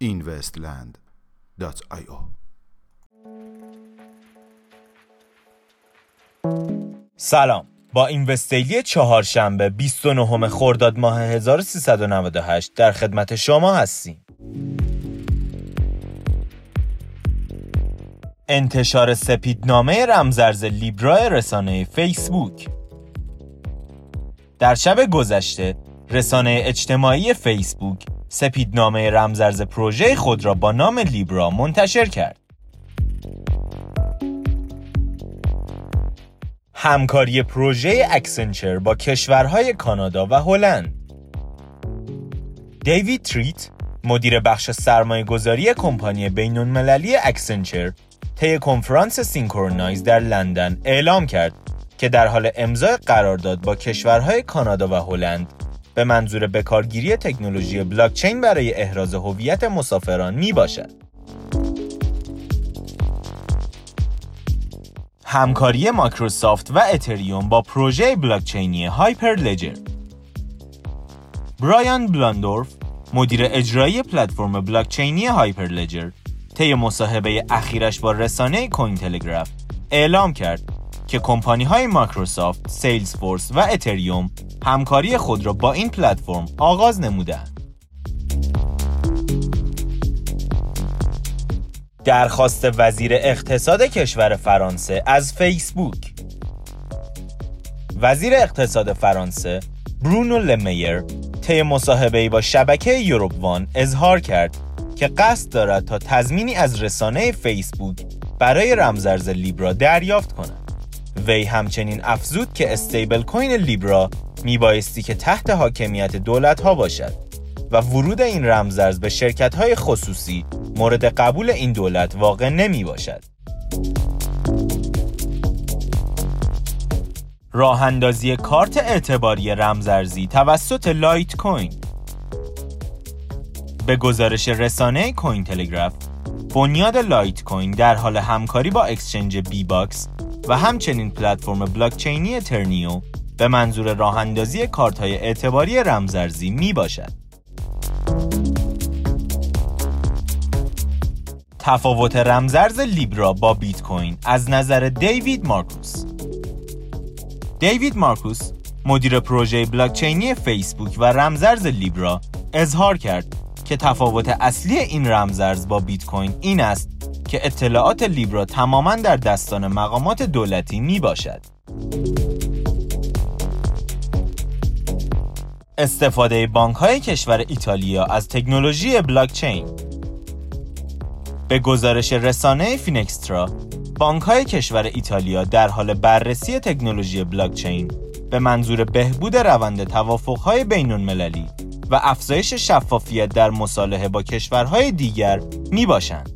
investland.io سلام. با این وستیلی چهارشنبه 29 خرداد ماه 1398 در خدمت شما هستیم. انتشار سپیدنامه رمزرز لیبرا رسانه فیسبوک در شب گذشته رسانه اجتماعی فیسبوک سپیدنامه رمزارز پروژه خود را با نام لیبرا منتشر کرد. همکاری پروژه Accenture با کشورهای کانادا و هلند دیوید تریت مدیر بخش سرمایه گذاری کمپانی بین المللی Accenture طی کنفرانس Synchronize در لندن اعلام کرد که در حال امضای قرارداد با کشورهای کانادا و هلند به منظور بکارگیری تکنولوژی بلاکچین برای احراز هویت مسافران می باشد. همکاری مایکروسافت و اتریوم با پروژه بلاکچینی هایپر لجر برایان بلاندورف مدیر اجرایی پلتفرم بلاکچینی هایپر لجر طی مصاحبه اخیرش با رسانه کوین تلگراف اعلام کرد که کمپانی های مایکروسافت، سیلز و اتریوم همکاری خود را با این پلتفرم آغاز نمودند. درخواست وزیر اقتصاد کشور فرانسه از فیسبوک وزیر اقتصاد فرانسه برونو لمیر طی مصاحبه با شبکه یوروپ وان اظهار کرد که قصد دارد تا تضمینی از رسانه فیسبوک برای رمزرز لیبرا دریافت کند. وی همچنین افزود که استیبل کوین لیبرا میبایستی که تحت حاکمیت دولت ها باشد و ورود این رمزرز به شرکت های خصوصی مورد قبول این دولت واقع نمی باشد. راه اندازی کارت اعتباری رمزرزی توسط لایت کوین به گزارش رسانه Cointelegraph بنیاد لایت کوین در حال همکاری با اکسچنج Bibox و همچنین پلتفرم بلاکچینی Ternio به منظور راه اندازی کارت های اعتباری رمزارزی می باشد. تفاوت رمزارز لیبرا با بیت کوین از نظر دیوید مارکوس دیوید مارکوس مدیر پروژه بلاکچینی فیسبوک و رمزارز لیبرا اظهار کرد که تفاوت اصلی این رمزرز با بیت کوین این است که اطلاعات لیبرا تماما در دستان مقامات دولتی می باشد. استفاده بانک های کشور ایتالیا از تکنولوژی بلاکچین به گزارش رسانه فینکسترا بانک های کشور ایتالیا در حال بررسی تکنولوژی بلاکچین به منظور بهبود روند توافق های بین و افزایش شفافیت در مصالحه با کشورهای دیگر می باشند.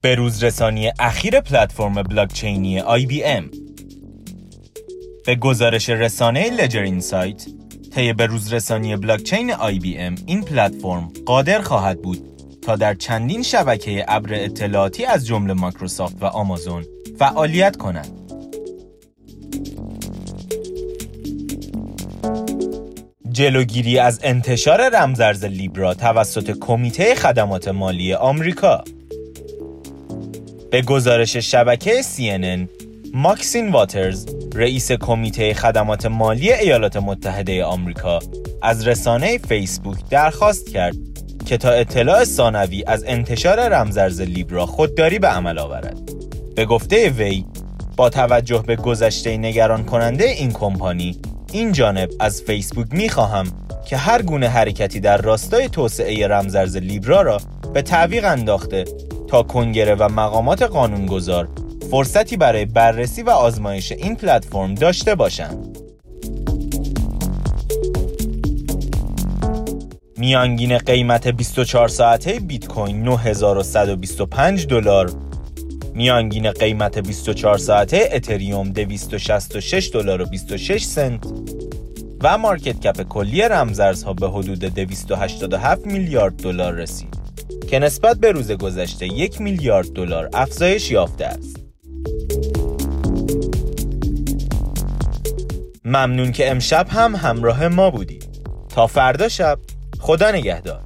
به روزرسانی اخیر پلتفرم بلاکچینی IBM به گزارش رسانه لجر اینسایت طی به روزرسانی بلاکچین IBM این پلتفرم قادر خواهد بود تا در چندین شبکه ابر اطلاعاتی از جمله مایکروسافت و آمازون فعالیت کنند. جلوگیری از انتشار رمزرز لیبرا توسط کمیته خدمات مالی آمریکا به گزارش شبکه CNN ماکسین واترز رئیس کمیته خدمات مالی ایالات متحده آمریکا از رسانه فیسبوک درخواست کرد که تا اطلاع ثانوی از انتشار رمزرز لیبرا خودداری به عمل آورد. به گفته وی با توجه به گذشته نگران کننده این کمپانی این جانب از فیسبوک می خواهم که هر گونه حرکتی در راستای توسعه رمزرز لیبرا را به تعویق انداخته تا کنگره و مقامات قانونگذار فرصتی برای بررسی و آزمایش این پلتفرم داشته باشند. میانگین قیمت 24 ساعته بیت کوین 9125 دلار میانگین قیمت 24 ساعته اتریوم 266 دلار و 26 سنت و مارکت کپ کلی رمزارزها به حدود 287 میلیارد دلار رسید. که نسبت به روز گذشته یک میلیارد دلار افزایش یافته است. ممنون که امشب هم همراه ما بودید. تا فردا شب خدا نگهدار.